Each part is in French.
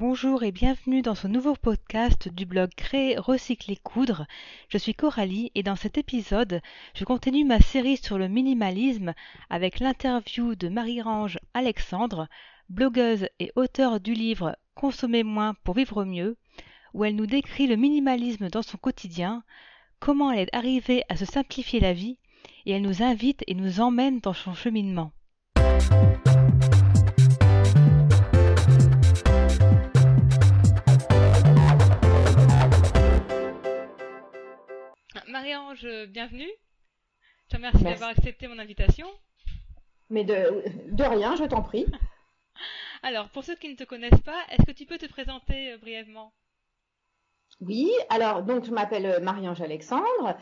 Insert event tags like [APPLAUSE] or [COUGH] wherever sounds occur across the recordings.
Bonjour et bienvenue dans ce nouveau podcast du blog Créer, Recycler, Coudre. Je suis Coralie et dans cet épisode, je continue ma série sur le minimalisme avec l'interview de Marie-Range Alexandre, blogueuse et auteure du livre Consommer moins pour vivre mieux, où elle nous décrit le minimalisme dans son quotidien, comment elle est arrivée à se simplifier la vie et elle nous invite et nous emmène dans son cheminement. Marie-Ange, bienvenue. Je te remercie d'avoir accepté mon invitation. Mais de, de rien, je t'en prie. [LAUGHS] Alors, pour ceux qui ne te connaissent pas, est-ce que tu peux te présenter euh, brièvement? Oui, alors, donc, je m'appelle euh, Marie-Ange Alexandre.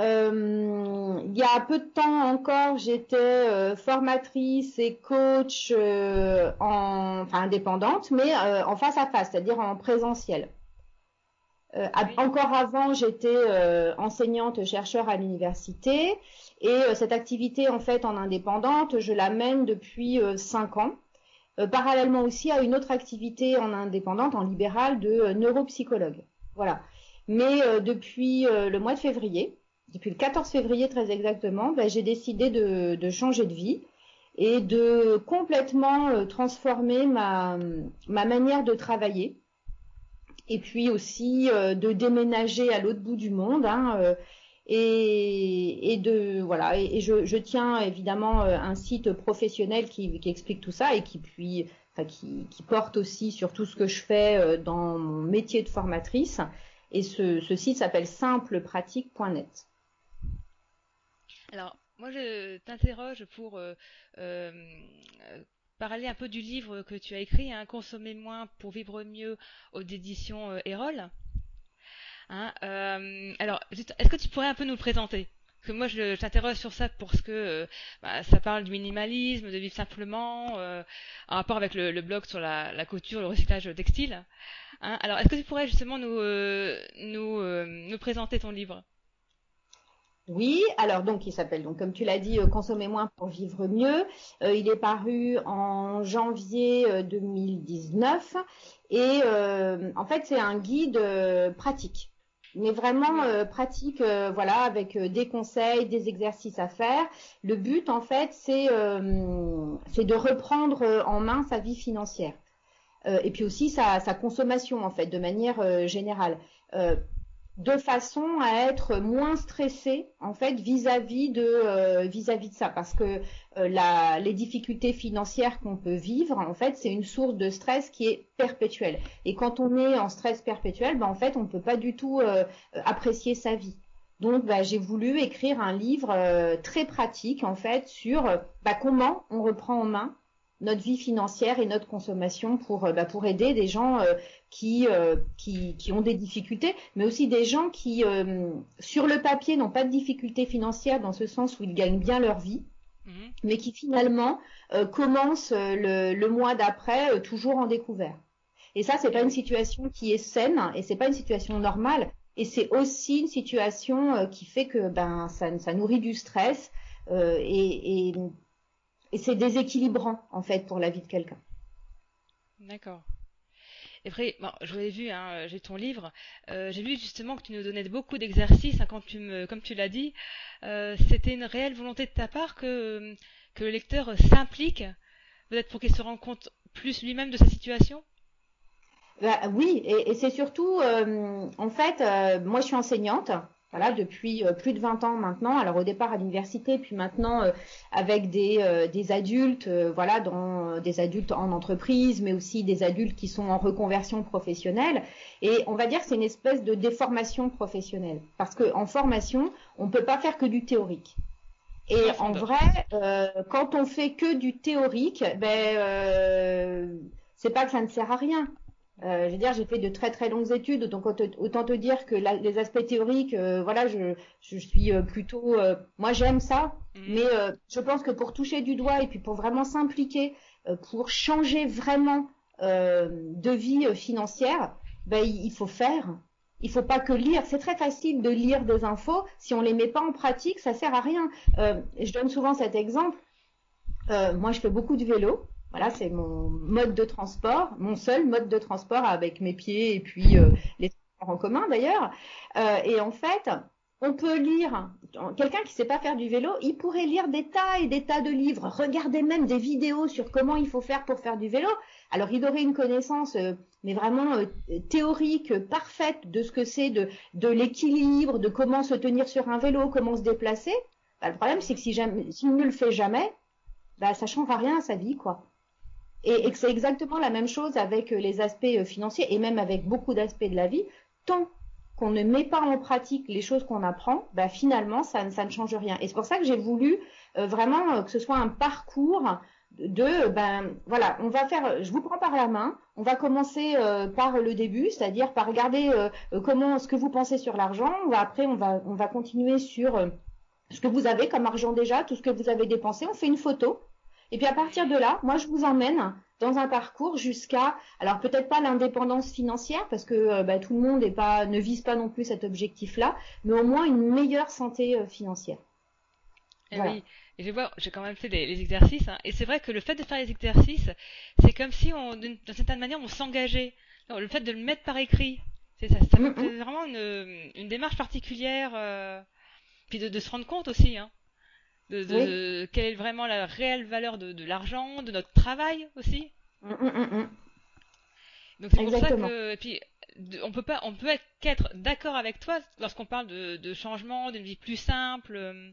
Euh, il y a peu de temps encore, j'étais formatrice et coach en, enfin, indépendante, mais en face à face, c'est-à-dire en présentiel. Euh, encore avant, j'étais euh, enseignante chercheur à l'université et euh, cette activité en fait en indépendante, je la mène depuis cinq ans. parallèlement aussi à une autre activité en indépendante, en libéral, de neuropsychologue. Voilà. Mais depuis le mois de février, depuis le 14 février très exactement, ben, j'ai décidé de, changer de vie et de complètement transformer ma manière de travailler et puis aussi euh, de déménager à l'autre bout du monde. Hein, euh, et, de voilà et, je, tiens évidemment euh, un site professionnel qui, explique tout ça et qui puis qui, porte aussi sur tout ce que je fais dans mon métier de formatrice et ce, site s'appelle simplepratique.net. Alors moi je t'interroge pour parler un peu du livre que tu as écrit, hein, Consommer moins pour vivre mieux aux éditions euh, Erol. Hein, euh, alors, est-ce que tu pourrais un peu nous présenter? Que moi, je, t'interroge sur ça parce que euh, bah, ça parle du minimalisme, de vivre simplement, en rapport avec le, blog sur la, couture, le recyclage textile. Hein. alors, est-ce que tu pourrais justement nous présenter ton livre? Oui, alors donc il s'appelle donc comme tu l'as dit euh, consommer moins pour vivre mieux. Euh, il est paru en janvier 2019 euh, et en fait c'est un guide pratique, mais vraiment pratique, voilà avec des conseils, des exercices à faire. Le but en fait c'est c'est de reprendre en main sa vie financière. Et puis aussi sa, sa, consommation en fait de manière générale de façon à être moins stressé en fait vis-à-vis de euh, ça. Parce que euh, les difficultés financières qu'on peut vivre en fait c'est une source de stress qui est perpétuelle. Et quand on est en stress perpétuel ben, en fait on ne peut pas du tout euh, apprécier sa vie. Donc ben, j'ai voulu écrire un livre très pratique en fait sur ben, comment on reprend en main notre vie financière et notre consommation pour, euh, bah, pour aider des gens euh, qui, euh, qui, qui, ont des difficultés, mais aussi des gens qui, sur le papier, n'ont pas de difficultés financières dans ce sens où ils gagnent bien leur vie, mhm. mais qui finalement commencent le, le mois d'après toujours en découvert. Et ça, c'est pas une situation qui est saine et c'est pas une situation normale. Et c'est aussi une situation qui fait que ben ça, ça nourrit du stress et, et et c'est déséquilibrant en fait pour la vie de quelqu'un. D'accord. Et après, bon, je l'ai vu, hein, j'ai ton livre. Euh, j'ai vu justement que tu nous donnais beaucoup d'exercices, hein, quand tu me, comme tu l'as dit. Euh, c'était une réelle volonté de ta part que, que le lecteur s'implique, peut-être pour qu'il se rende compte plus lui-même de sa situation? Bah, oui, et, et c'est surtout, euh, en fait, moi je suis enseignante voilà, depuis euh, plus de 20 ans maintenant. Alors au départ à l'université, puis maintenant euh, avec des, euh, des adultes, voilà, dans des adultes en entreprise, mais aussi des adultes qui sont en reconversion professionnelle. Et on va dire que c'est une espèce de déformation professionnelle, parce que en formation, on peut pas faire que du théorique. Et en vrai, quand on fait que du théorique, ben c'est pas que ça ne sert à rien. Euh, je veux dire, j'ai fait de très très longues études, donc autant te dire que les aspects théoriques, euh, voilà, je, je suis euh, plutôt, euh, moi j'aime ça, mhm. mais je pense que pour toucher du doigt et puis pour vraiment s'impliquer, pour changer vraiment de vie financière, ben il faut faire. Il faut pas que lire. C'est très facile de lire des infos. Si on les met pas en pratique, ça sert à rien. je donne souvent cet exemple. moi, je fais beaucoup de vélo. Voilà, c'est mon mode de transport, mon seul mode de transport avec mes pieds et puis euh, les transports en commun d'ailleurs. Euh, et en fait, on peut lire, quelqu'un qui sait pas faire du vélo, il pourrait lire des tas et des tas de livres, regarder même des vidéos sur comment il faut faire pour faire du vélo. Alors il aurait une connaissance, euh, mais vraiment théorique, parfaite de ce que c'est de, l'équilibre, de comment se tenir sur un vélo, comment se déplacer. Bah, le problème, c'est que si s'il ne le fait jamais, bah, ça changera rien à sa vie, quoi. Et, que c'est exactement la même chose avec euh, les aspects euh, financiers et même avec beaucoup d'aspects de la vie. Tant qu'on ne met pas en pratique les choses qu'on apprend, bah finalement, ça, ne change rien. Et c'est pour ça que j'ai voulu euh, vraiment que ce soit un parcours de, ben voilà, on va faire, je vous prends par la main, on va commencer par le début, c'est-à-dire par regarder comment, ce que vous pensez sur l'argent. Après, on va, on va continuer sur ce que vous avez comme argent déjà, tout ce que vous avez dépensé. On fait une photo et puis à partir de là, moi je vous emmène dans un parcours jusqu'à, alors peut-être pas l'indépendance financière parce que euh, bah, tout le monde pas, ne vise pas non plus cet objectif-là, mais au moins une meilleure santé euh, financière. Et eh Oui, et je vois, j'ai quand même fait les, exercices, hein. et c'est vrai que le fait de faire les exercices, c'est comme si, on, d'une certaine manière, on s'engageait. Le fait de le mettre par écrit, c'est ça, ça mm, vraiment une, une, démarche particulière, euh, puis de, de, se rendre compte aussi, hein de, quelle est vraiment la réelle valeur de, l'argent, de notre travail aussi. Mm, mm, mm, Donc c'est pour ça que, et puis on peut pas, on peut être d'accord avec toi lorsqu'on parle de, changement, d'une vie plus simple. Euh.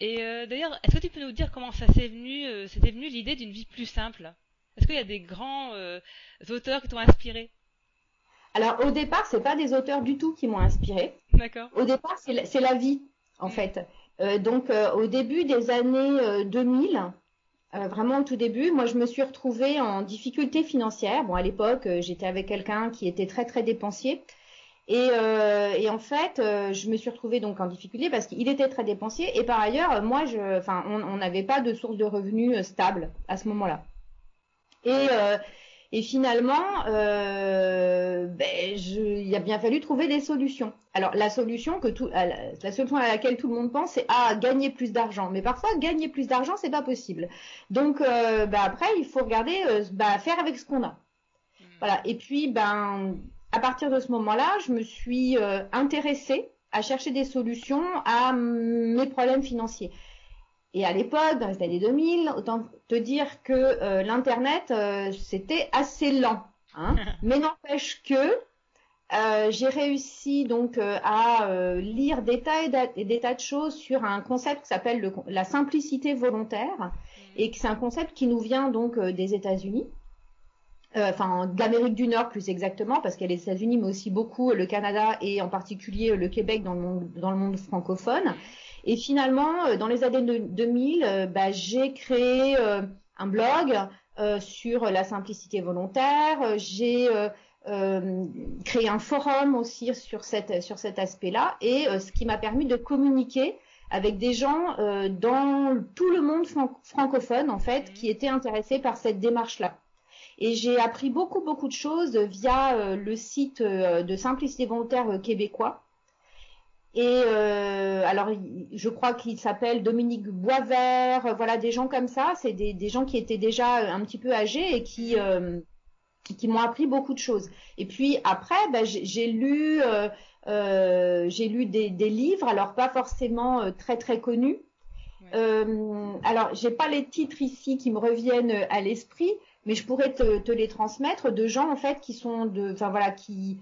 Et euh, d'ailleurs, est-ce que tu peux nous dire comment ça s'est venu, euh, c'était venu l'idée d'une vie plus simple? Est-ce qu'il y a des grands auteurs qui t'ont inspiré? Alors au départ, c'est pas des auteurs du tout qui m'ont inspiré. D'accord. Au départ, c'est la, la, vie en fait. Euh, donc euh, au début des années 2000, euh, vraiment au tout début, moi je me suis retrouvée en difficulté financière. Bon à l'époque j'étais avec quelqu'un qui était très très dépensier. Et, en fait, je me suis retrouvée donc en difficulté parce qu'il était très dépensier et par ailleurs, moi, je, on n'avait pas de source de revenus stable à ce moment-là. Et, et finalement, euh, ben, il a bien fallu trouver des solutions. Alors la solution que tout, la à laquelle tout le monde pense, c'est à ah, gagner plus d'argent. Mais parfois gagner plus d'argent, c'est pas possible. Donc euh, ben, après, il faut regarder, euh, ben, faire avec ce qu'on a. Voilà. Et puis ben à partir de ce moment-là, je me suis intéressée à chercher des solutions à mes problèmes financiers. Et à l'époque, dans les années 2000, autant te dire que euh, l'internet euh, c'était assez lent. Hein. [LAUGHS] Mais n'empêche que euh, j'ai réussi donc à lire des tas et des tas de choses sur un concept qui s'appelle la simplicité volontaire mmh. et que c'est un concept qui nous vient donc des États-Unis. Enfin, d'Amérique du Nord plus exactement, parce qu'il y a les États-Unis, mais aussi beaucoup le Canada et en particulier le Québec dans le monde, dans le monde francophone. Et finalement, euh, dans les années 2000, euh, bah, j'ai créé euh, un blog sur la simplicité volontaire. J'ai créé un forum aussi sur, cette, sur cet aspect-là, et ce qui m'a permis de communiquer avec des gens dans tout le monde francophone en fait qui étaient intéressés par cette démarche-là. Et j'ai appris beaucoup beaucoup de choses via le site de Simplicité volontaire québécois et euh, alors, je crois qu'il s'appelle Dominique Boisvert, voilà, des gens comme ça. C'est des, des, gens qui étaient déjà un petit peu âgés et qui, euh, qui m'ont appris beaucoup de choses. Et puis après, ben, j'ai lu, euh, euh, j'ai lu des, des, livres, alors pas forcément euh, très très connus. Euh, alors, j'ai pas les titres ici qui me reviennent à l'esprit, mais je pourrais te, te, les transmettre de gens en fait qui sont de, enfin voilà, qui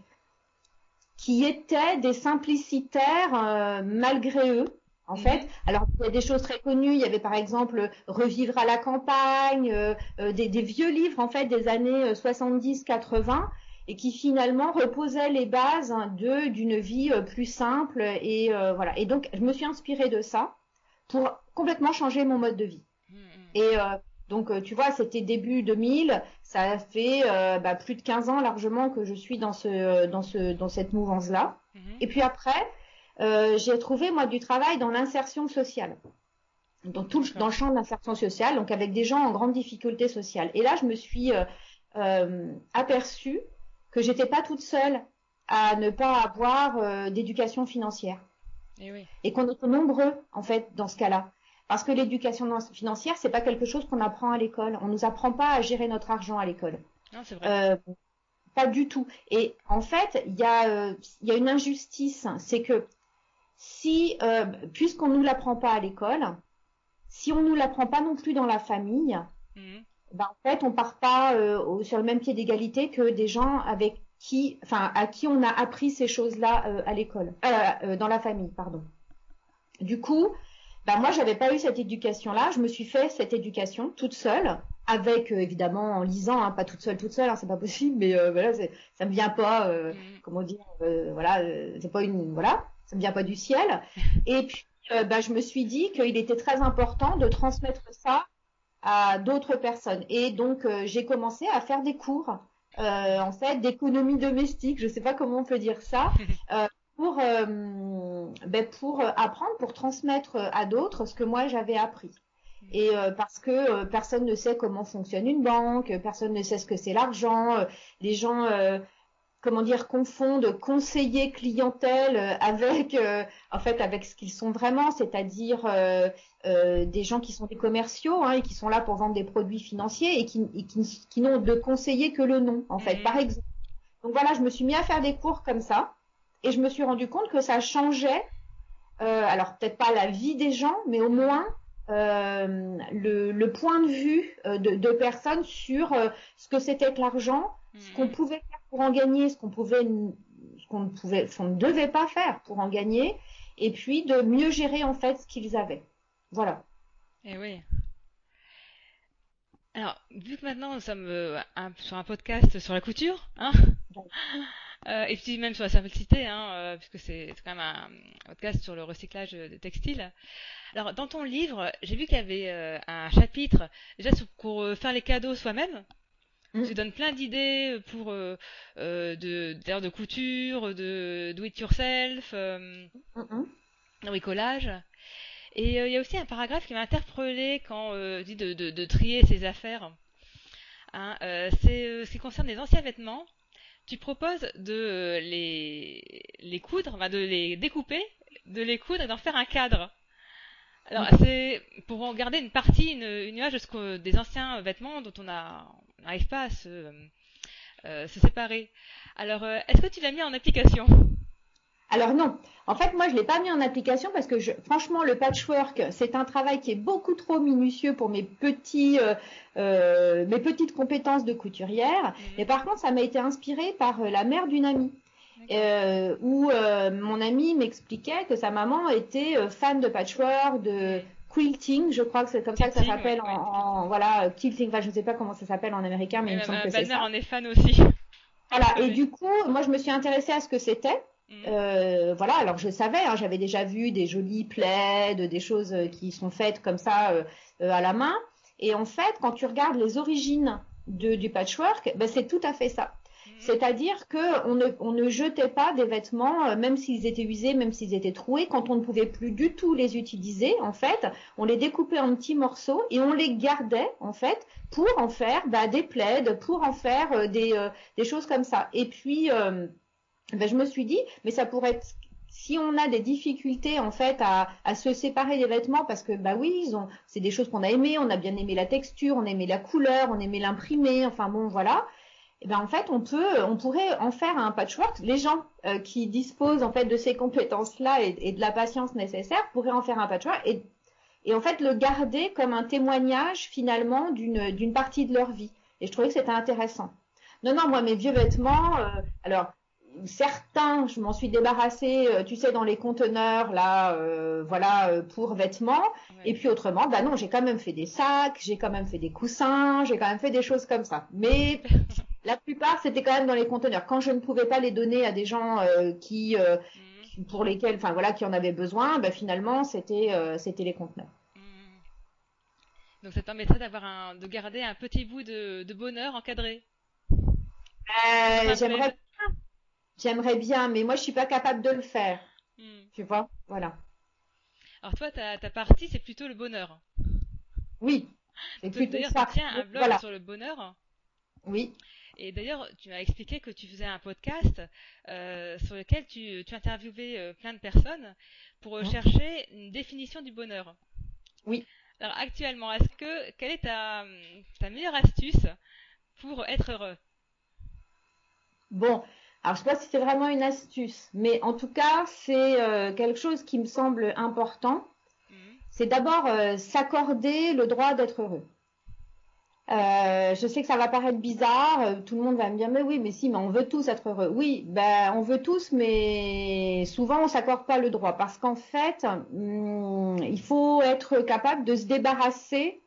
qui étaient des simplicitaires euh, malgré eux. En mhm. fait, alors il y a des choses très connues. Il y avait par exemple Revivre à la campagne, euh, euh, des, des, vieux livres en fait des années 70-80 et qui finalement reposaient les bases de d'une vie plus simple et voilà. Et donc je me suis inspirée de ça pour complètement changer mon mode de vie. Mhm. Et donc, euh, tu vois, c'était début 2000. Ça fait euh, bah, plus de 15 ans largement que je suis dans, ce, dans, ce, dans cette mouvance-là. Mhm. Et puis après, euh, j'ai trouvé, moi, du travail dans l'insertion sociale. Donc, tout dans le champ de l'insertion sociale, donc avec des gens en grande difficulté sociale. Et là, je me suis euh, aperçue que j'étais pas toute seule à ne pas avoir d'éducation financière. Et, oui. et qu'on était nombreux, en fait, dans ce cas-là. Parce que l'éducation financière, c'est pas quelque chose qu'on apprend à l'école. On nous apprend pas à gérer notre argent à l'école. Non, c'est vrai. Euh, pas du tout. Et en fait, il y, a, euh, y a une injustice. C'est que si, euh, puisqu'on nous l'apprend pas à l'école, si on nous l'apprend pas non plus dans la famille, mhm. ben, en fait, on part pas euh, sur le même pied d'égalité que des gens avec qui, enfin, à qui on a appris ces choses-là euh, à l'école, euh, dans la famille, pardon. Du coup, ben moi, j'avais pas eu cette éducation-là. Je me suis fait cette éducation toute seule, avec évidemment en lisant, hein, pas toute seule, toute seule, hein, c'est pas possible, mais voilà, ça me vient pas, mhm. comment dire, voilà, c'est pas une, voilà, ça me vient pas du ciel. [LAUGHS] Et puis euh, bah, je me suis dit qu'il était très important de transmettre ça à d'autres personnes. Et donc, euh, j'ai commencé à faire des cours, euh, en fait, d'économie domestique, je ne sais pas comment on peut dire ça, [LAUGHS] pour, ben, pour apprendre, pour transmettre à d'autres ce que moi j'avais appris. Et parce que personne ne sait comment fonctionne une banque, personne ne sait ce que c'est l'argent, les gens comment dire, confondent conseiller clientèle euh, avec, euh, en fait, avec ce qu'ils sont vraiment, c'est-à-dire euh, des gens qui sont des commerciaux hein, et qui sont là pour vendre des produits financiers et qui, qui, n'ont de conseiller que le nom, en fait, mhm. par exemple. Donc voilà, je me suis mis à faire des cours comme ça et je me suis rendu compte que ça changeait, alors peut-être pas la vie des gens, mais au moins le, le, point de vue de, de personnes sur ce que c'était que l'argent, ce qu'on mhm. pouvait faire pour en gagner, ce qu'on pouvait, ce qu'on pouvait, ce qu'on ne devait pas faire pour en gagner, et puis de mieux gérer en fait ce qu'ils avaient. Voilà. Et eh oui. Alors, vu que maintenant nous sommes euh, sur un podcast sur la couture, hein, euh, et puis même sur la simplicité, hein, euh, puisque c'est quand même un, podcast sur le recyclage des textiles. Alors, dans ton livre, j'ai vu qu'il y avait un chapitre déjà pour faire les cadeaux soi-même. Mm. Tu donnes plein d'idées pour euh, euh, de d'ailleurs de couture, de do it yourself, euh, de bricolage. Et il y a aussi un paragraphe qui m'a interpellé quand euh, dit de, de, de, trier ses affaires. Hein, c'est ce qui concerne les anciens vêtements. Tu proposes de les les coudre, enfin de les découper, de les coudre et d'en faire un cadre. Alors c'est pour en garder une partie, une, une image de ce que, des anciens vêtements dont on n'arrive pas à se, euh, se séparer. Alors, euh, est-ce que tu l'as mis en application? Alors non, en fait moi je l'ai pas mis en application parce que je, franchement le patchwork c'est un travail qui est beaucoup trop minutieux pour mes petits euh, mes petites compétences de couturière. Et mhm. par contre ça m'a été inspiré par la mère d'une amie où mon amie m'expliquait que sa maman était fan de patchwork, de quilting, je crois que c'est comme ça que ça s'appelle en, voilà quilting. Enfin, je ne sais pas comment ça s'appelle en américain, mais, il me semble que c'est ça. en est fan aussi. Voilà. Et du coup, moi, je me suis intéressée à ce que c'était. Mm. Euh, voilà, alors je savais, hein, j'avais déjà vu des jolis plaids, des choses euh, qui sont faites comme ça euh, à la main. Et en fait, quand tu regardes les origines de, du patchwork, ben, c'est tout à fait ça. C'est-à-dire qu'on ne, on ne jetait pas des vêtements, même s'ils étaient usés, même s'ils étaient troués, quand on ne pouvait plus du tout les utiliser, en fait, on les découpait en petits morceaux et on les gardait, en fait, pour en faire bah, des plaids, pour en faire des, des, choses comme ça. Et puis, ben, je me suis dit, mais ça pourrait être si on a des difficultés en fait à, à, se séparer des vêtements parce que bah oui, ils ont c'est des choses qu'on a aimées, on a bien aimé la texture, on aimait la couleur, on aimait l'imprimer, enfin bon voilà. Eh ben en fait on peut on pourrait en faire un patchwork. Les gens euh, qui disposent en fait de ces compétences-là et, de la patience nécessaire pourraient en faire un patchwork et, et en fait le garder comme un témoignage finalement d'une d'une partie de leur vie. Et je trouvais que c'était intéressant. Non non moi mes vieux vêtements euh, alors certains, je m'en suis débarrassée, euh, tu sais, dans les conteneurs, là, voilà, pour vêtements. Et puis autrement, bah non, j'ai quand même fait des sacs, j'ai quand même fait des coussins, j'ai quand même fait des choses comme ça. Mais [LAUGHS] La plupart, c'était quand même dans les conteneurs. Quand je ne pouvais pas les donner à des gens euh, qui, euh, pour lesquels, enfin voilà, qui en avaient besoin, bah, finalement, c'était, euh, c'était les conteneurs. Mhm. Donc ça permettrait d'avoir un, de garder un petit bout de, bonheur encadré. j'aimerais. J'aimerais bien, mais moi je suis pas capable de le faire. Mhm. Tu vois, voilà. Alors toi, ta, ta partie, c'est plutôt le bonheur. Oui. [LAUGHS] C'est plutôt ça. Tu tiens un blog sur le bonheur. Oui. Et d'ailleurs, tu m'as expliqué que tu faisais un podcast euh, sur lequel tu, tu interviewais euh, plein de personnes pour euh, chercher une définition du bonheur. Oui. Alors actuellement, est-ce que quelle est ta, ta meilleure astuce pour être heureux? Bon, alors je sais pas si c'est vraiment une astuce, mais en tout cas, c'est euh, quelque chose qui me semble important. Mhm. C'est d'abord euh, s'accorder le droit d'être heureux. Euh, je sais que ça va paraître bizarre, tout le monde va me dire mais oui, mais si, mais on veut tous être heureux. Oui, ben on veut tous, mais souvent on s'accorde pas le droit parce qu'en fait, hum, il faut être capable de se débarrasser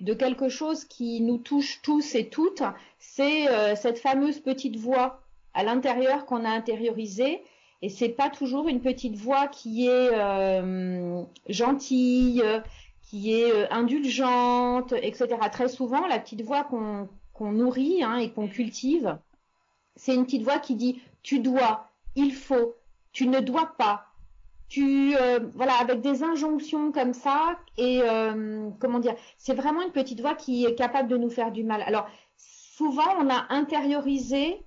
de quelque chose qui nous touche tous et toutes. C'est cette fameuse petite voix à l'intérieur qu'on a intériorisée. Et c'est pas toujours une petite voix qui est euh, gentille, qui est euh, indulgente, etc. Très souvent, la petite voix qu'on nourrit hein, et qu'on cultive, c'est une petite voix qui dit tu dois, il faut, tu ne dois pas. Tu euh, voilà avec des injonctions comme ça et comment dire, c'est vraiment une petite voix qui est capable de nous faire du mal. Alors souvent on a intériorisé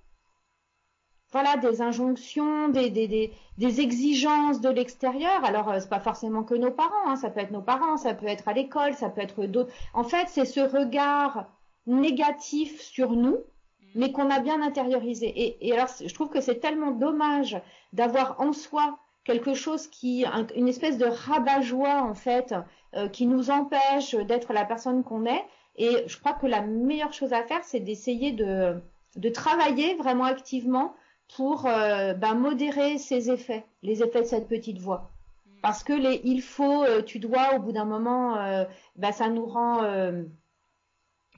voilà des injonctions, des, des, des, des exigences de l'extérieur. Alors euh, c'est pas forcément que nos parents, hein, ça peut être nos parents, ça peut être à l'école, ça peut être d'autres. En fait, c'est ce regard négatif sur nous, mais qu'on a bien intériorisé. Et, et alors je trouve que c'est tellement dommage d'avoir en soi quelque chose qui, un- une espèce de rabat-joie en fait, euh, qui nous empêche d'être la personne qu'on est. Et je crois que la meilleure chose à faire, c'est d'essayer de, de travailler vraiment activement pour euh, ben, modérer ces effets, les effets de cette petite voix. Parce que les il faut, euh, tu dois, au bout d'un moment, euh, ben, ça nous rend, euh,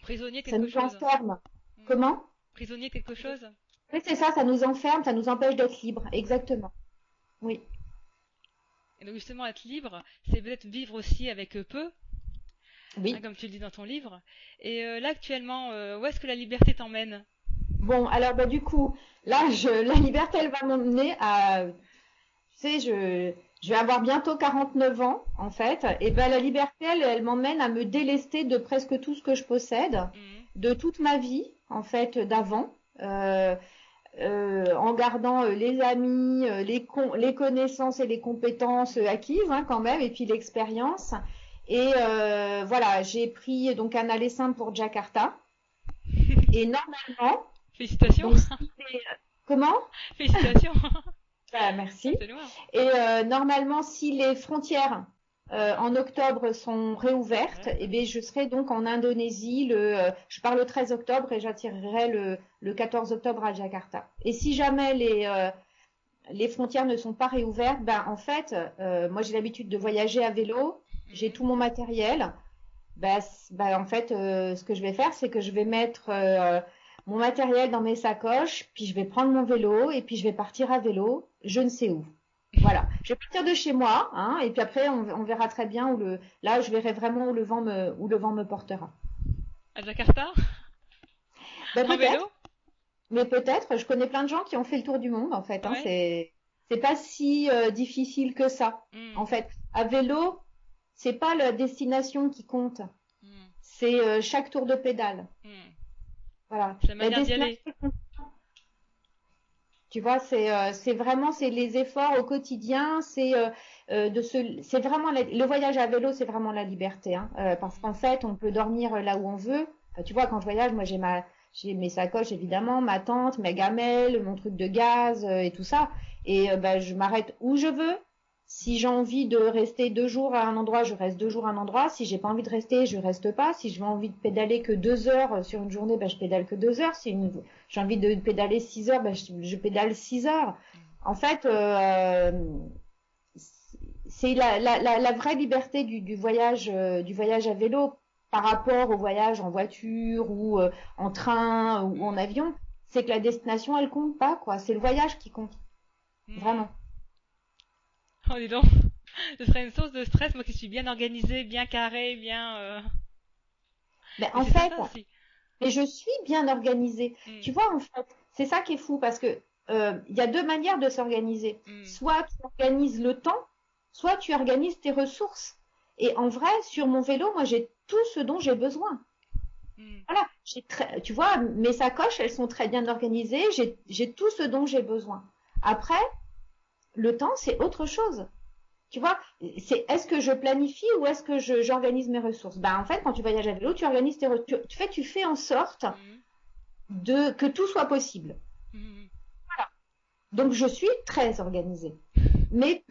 Prisonnier ça quelque nous chose. enferme. Mm. Comment? Prisonnier quelque chose. Oui, c'est ça, ça nous enferme, ça nous empêche d'être libre. Exactement. Oui. Et donc justement être libre, c'est peut-être vivre aussi avec peu, Oui. hein, comme tu le dis dans ton livre. Et là actuellement, où est-ce que la liberté t'emmène? Bon, alors bah du coup, là, je, [LAUGHS] la liberté, elle va m'emmener à, tu sais, je, je vais avoir bientôt 49 ans, en fait, et ben la liberté, elle, elle m'emmène à me délester de presque tout ce que je possède, Mhm. de toute ma vie, en fait, d'avant, euh, euh, en gardant euh, les amis, euh, les, con- les connaissances et les compétences acquises, hein, quand même, et puis l'expérience. Et voilà, j'ai pris donc un aller simple pour Jakarta. [LAUGHS] Et normalement, Félicitations. donc, les- comment? Félicitations. [LAUGHS] Bah, merci. Et euh, normalement, si les frontières euh, en octobre sont réouvertes, Ouais. eh bien, je serai donc en Indonésie. Le, euh, je pars le 13 octobre et j'atterrirai le, le 14 octobre à Jakarta. Et si jamais les, euh, les frontières ne sont pas réouvertes, ben en fait, euh, moi j'ai l'habitude de voyager à vélo, j'ai Mhm. tout mon matériel. Ben, ben, en fait, euh, ce que je vais faire, c'est que je vais mettre euh, mon matériel dans mes sacoches, puis je vais prendre mon vélo et puis je vais partir à vélo, je ne sais où. Voilà, je vais partir de chez moi, hein, et puis après on, on verra très bien où le. Là, je verrai vraiment où le vent me, où le vent me portera. À Jakarta? Ben, En vélo? mais peut-être. Je connais plein de gens qui ont fait le tour du monde en fait. Hein, Ouais. c'est c'est pas si euh, difficile que ça. Mhm. En fait, à vélo, c'est pas la destination qui compte, Mhm. c'est euh, chaque tour de pédale. Mhm. Voilà. La manière d'y aller. Tu vois, c'est euh, c'est vraiment c'est les efforts au quotidien, c'est euh, euh, de se, c'est vraiment la- le voyage à vélo, c'est vraiment la liberté, hein, euh, parce qu'en fait, on peut dormir là où on veut. Enfin, tu vois, quand je voyage, moi j'ai ma j'ai mes sacoches évidemment, ma tente, mes gamelles, mon truc de gaz et tout ça, et bah, je m'arrête où je veux. Si j'ai envie de rester deux jours à un endroit, je reste deux jours à un endroit. Si j'ai pas envie de rester, je reste pas. Si j'ai envie de pédaler que deux heures sur une journée, ben, je pédale que deux heures. Si une- j'ai envie de pédaler six heures, ben, je, je pédale six heures. En fait, euh, c'est la, la, la, la vraie liberté du, du voyage, euh, du voyage à vélo par rapport au voyage en voiture ou euh, en train ou en avion. C'est que la destination, elle compte pas, quoi. C'est le voyage qui compte, Mhm. vraiment. [LAUGHS] Oh, dis donc. [LAUGHS] Ce serait une source de stress, moi qui suis bien organisée, bien carrée, bien. euh, Ben, mais en fait, mais je suis bien organisée. Mhm. Tu vois, en fait, c'est ça qui est fou parce que euh, il y a deux manières de s'organiser. Mhm. Soit tu organises le temps, soit tu organises tes ressources. Et en vrai, sur mon vélo, moi, j'ai tout ce dont j'ai besoin. Mhm. Voilà, j'ai très, tu vois, mes sacoches, elles sont très bien organisées. J'ai tout ce dont j'ai besoin. Après, le temps, c'est autre chose. Tu vois, c'est est-ce que je planifie ou est-ce que j'organise mes ressources? Ben en fait, quand tu voyages à vélo, tu organises tes tu, tu, fais, tu fais en sorte mhm. de que tout soit possible. Mhm. Voilà. Donc je suis très organisée, mais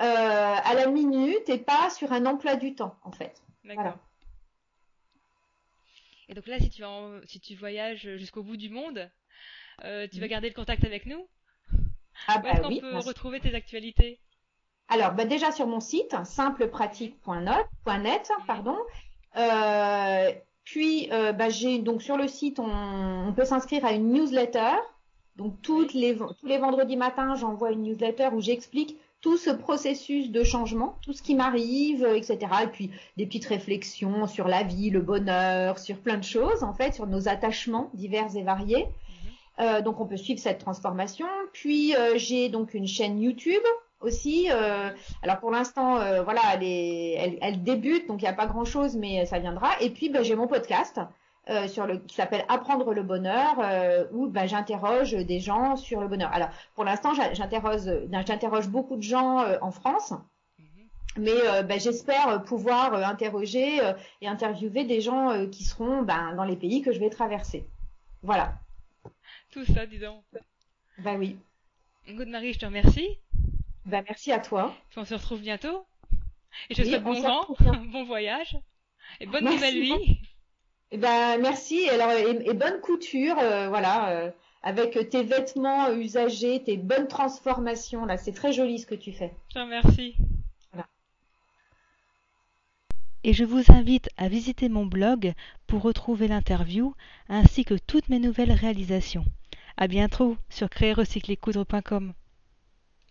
euh, à la minute et pas sur un emploi du temps en fait. D'accord. Et donc là, si tu, si tu voyages jusqu'au bout du monde, euh, tu vas garder le contact avec nous? Ah bah est-ce qu'on peut retrouver tes actualités? Alors, bah déjà sur mon site, simplepratique.net, pardon. Euh, puis, euh, bah, j'ai donc sur le site, on, peut s'inscrire à une newsletter. Donc, toutes les, tous les vendredis matins, j'envoie une newsletter où j'explique tout ce processus de changement, tout ce qui m'arrive, etc. Et puis des petites réflexions sur la vie, le bonheur, sur plein de choses, en fait, sur nos attachements divers et variés. Euh, donc on peut suivre cette transformation. Puis euh, j'ai donc une chaîne YouTube aussi. Euh, alors pour l'instant, voilà, elle, elle, débute, donc il n'y a pas grand-chose, mais ça viendra. Et puis ben, j'ai mon podcast. sur le, qui s'appelle Apprendre le bonheur, où ben, j'interroge des gens sur le bonheur. Alors, pour l'instant, j'interroge beaucoup de gens en France, mhm. mais ben, j'espère pouvoir interroger et interviewer des gens qui seront ben, dans les pays que je vais traverser. Voilà tout ça, dis donc. Bah oui. Good Marie, je te remercie. Bah merci à toi. on se retrouve bientôt. Et je te souhaite bon vent, [LAUGHS] bon voyage et bonne nouvelle vie. Et eh ben merci. Alors et, bonne couture, euh, voilà, euh, avec tes vêtements usagés, tes bonnes transformations là, c'est très joli ce que tu fais. Je te remercie. Et je vous invite à visiter mon blog pour retrouver l'interview ainsi que toutes mes nouvelles réalisations. À bientôt sur créerrecyclercoudre.com.